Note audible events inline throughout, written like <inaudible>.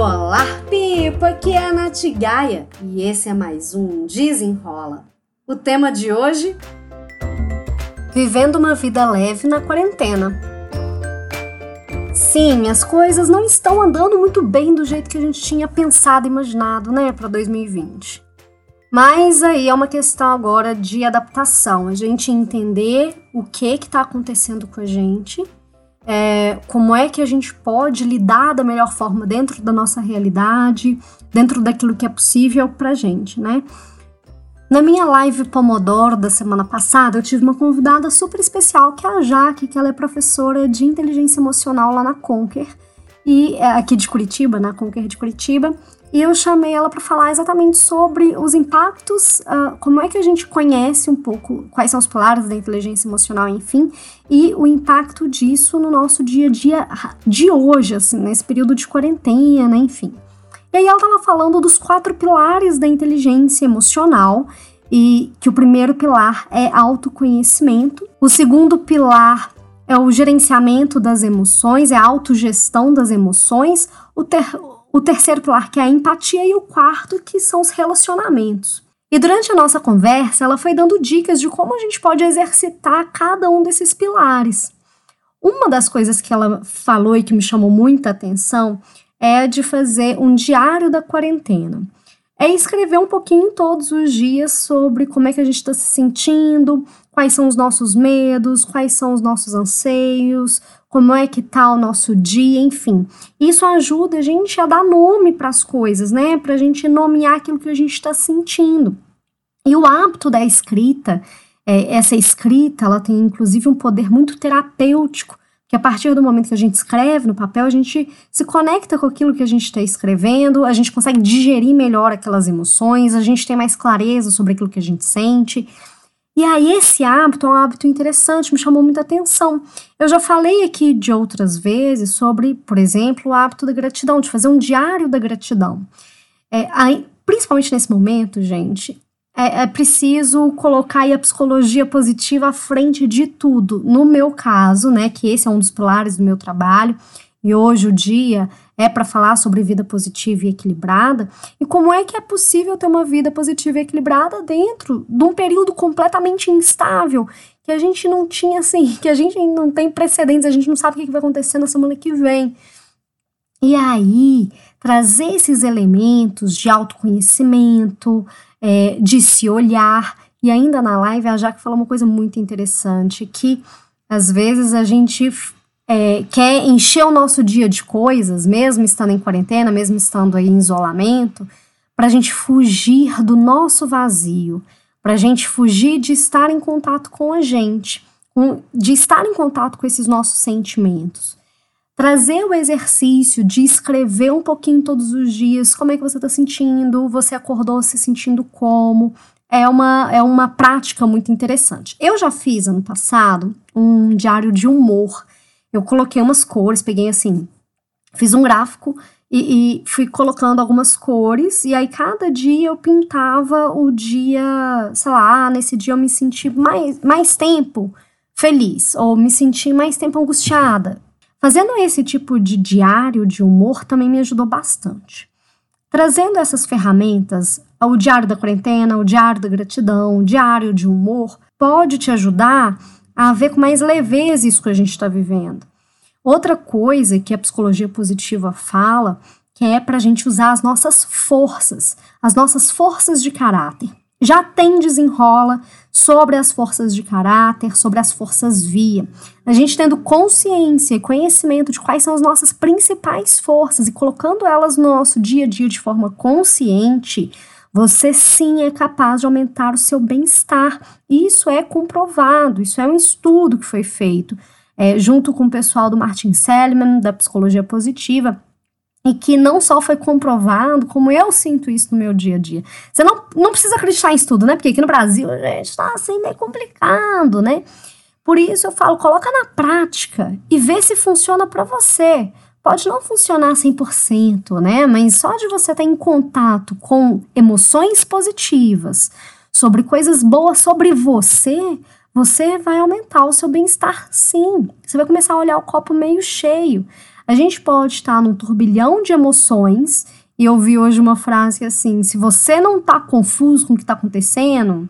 Olá, Pipa! Aqui é a Nath Gaia e esse é mais um Desenrola. O tema de hoje: Vivendo uma vida leve na quarentena. Sim, as coisas não estão andando muito bem do jeito que a gente tinha pensado e imaginado, né, para 2020. Mas aí é uma questão agora de adaptação, a gente entender o que que está acontecendo com a gente é, como é que a gente pode lidar da melhor forma dentro da nossa realidade, dentro daquilo que é possível pra gente, né? Na minha live Pomodoro da semana passada, eu tive uma convidada super especial, que é a Jaque, que ela é professora de inteligência emocional lá na Conquer, e é aqui de Curitiba, na Conquer de Curitiba, e eu chamei ela para falar exatamente sobre os impactos, uh, como é que a gente conhece um pouco quais são os pilares da inteligência emocional, enfim, e o impacto disso no nosso dia a dia de hoje, assim, nesse período de quarentena, enfim. E aí ela estava falando dos quatro pilares da inteligência emocional, e que o primeiro pilar é autoconhecimento, o segundo pilar é o gerenciamento das emoções, é a autogestão das emoções, o, ter, o terceiro pilar, que é a empatia, e o quarto, que são os relacionamentos. E durante a nossa conversa, ela foi dando dicas de como a gente pode exercitar cada um desses pilares. Uma das coisas que ela falou e que me chamou muita atenção é de fazer um diário da quarentena. É escrever um pouquinho todos os dias sobre como é que a gente está se sentindo, quais são os nossos medos, quais são os nossos anseios, como é que tá o nosso dia, enfim. Isso ajuda a gente a dar nome para as coisas, né? Para a gente nomear aquilo que a gente está sentindo. E o hábito da escrita, é, essa escrita, ela tem inclusive um poder muito terapêutico, que a partir do momento que a gente escreve no papel, a gente se conecta com aquilo que a gente está escrevendo, a gente consegue digerir melhor aquelas emoções, a gente tem mais clareza sobre aquilo que a gente sente. E aí, esse hábito é um hábito interessante, me chamou muita atenção. Eu já falei aqui de outras vezes sobre, por exemplo, o hábito da gratidão, de fazer um diário da gratidão. É, aí, principalmente nesse momento, gente, é, é, preciso colocar a psicologia positiva à frente de tudo. No meu caso, né, que esse é um dos pilares do meu trabalho, e hoje o dia é para falar sobre vida positiva e equilibrada, e como é que é possível ter uma vida positiva e equilibrada dentro de um período completamente instável, que a gente não tinha assim, <laughs> que a gente não tem precedentes, a gente não sabe o que vai acontecer na semana que vem. E aí, trazer esses elementos de autoconhecimento, é, de se olhar, e ainda na live a Jaque falou uma coisa muito interessante, que às vezes a gente é, quer encher o nosso dia de coisas, mesmo estando em quarentena, mesmo estando aí em isolamento, para a gente fugir do nosso vazio, para a gente fugir de estar em contato com a gente, de estar em contato com esses nossos sentimentos. Trazer o exercício de escrever um pouquinho todos os dias, como é que você está sentindo, você acordou se sentindo como, é uma, é uma prática muito interessante. Eu já fiz ano passado um diário de humor eu coloquei umas cores, peguei assim, fiz um gráfico e, e, fui colocando algumas cores, e aí cada dia eu pintava o dia, sei lá, nesse dia eu me senti mais, mais tempo feliz, ou me senti mais tempo angustiada. Fazendo esse tipo de diário de humor também me ajudou bastante. Trazendo essas ferramentas, o diário da quarentena, o diário da gratidão, o diário de humor, pode te ajudar a ver com mais leveza isso que a gente está vivendo. Outra coisa que a psicologia positiva fala que é para a gente usar as nossas forças, as nossas forças de caráter. Já tem desenrola sobre as forças de caráter, sobre as forças via. A gente tendo consciência e conhecimento de quais são as nossas principais forças e colocando elas no nosso dia a dia de forma consciente, você sim é capaz de aumentar o seu bem-estar. Isso é comprovado, isso é um estudo que foi feito é, junto com o pessoal do Martin Seligman, da psicologia positiva, e que não só foi comprovado, como eu sinto isso no meu dia a dia. Você não, não precisa acreditar em estudo, né? Porque aqui no Brasil, gente tá assim meio complicado, né? Por isso eu falo, coloca na prática e vê se funciona para você pode não funcionar 100%, né? Mas só de você estar em contato com emoções positivas, sobre coisas boas sobre você, você vai aumentar o seu bem-estar, sim. Você vai começar a olhar o copo meio cheio. A gente pode estar num turbilhão de emoções e eu hoje uma frase assim: se você não tá confuso com o que tá acontecendo,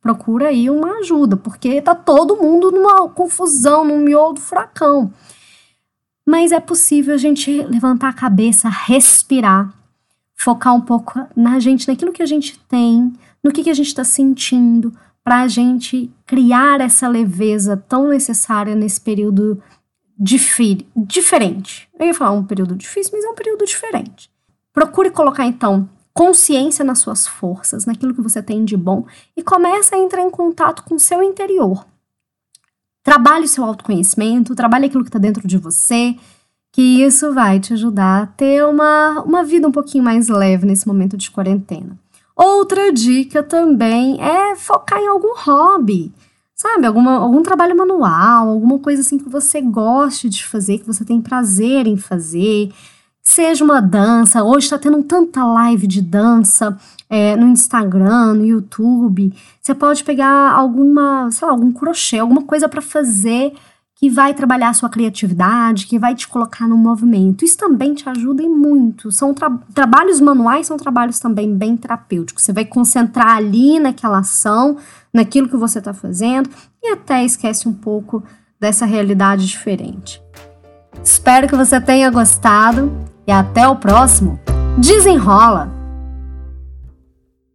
procura aí uma ajuda, porque tá todo mundo numa confusão, num miolo do furacão. Mas é possível a gente levantar a cabeça, respirar, focar um pouco na gente, naquilo que a gente tem, no que, que a gente está sentindo, para a gente criar essa leveza tão necessária nesse período diferente. Eu ia falar um período difícil, mas é um período diferente. Procure colocar então consciência nas suas forças, naquilo que você tem de bom e comece a entrar em contato com o seu interior. Trabalhe seu autoconhecimento, trabalhe aquilo que está dentro de você, que isso vai te ajudar a ter uma, uma vida um pouquinho mais leve nesse momento de quarentena. Outra dica também é focar em algum hobby, sabe? Alguma, algum trabalho manual, alguma coisa assim que você goste de fazer, que você tem prazer em fazer. Seja uma dança, hoje está tendo tanta live de dança é, no Instagram, no YouTube. Você pode pegar alguma, sei lá, algum crochê, alguma coisa para fazer que vai trabalhar sua criatividade, que vai te colocar no movimento. Isso também te ajuda e muito. São tra trabalhos manuais, são trabalhos também bem terapêuticos. Você vai concentrar ali naquela ação, naquilo que você está fazendo e até esquece um pouco dessa realidade diferente. Espero que você tenha gostado e até o próximo. Desenrola!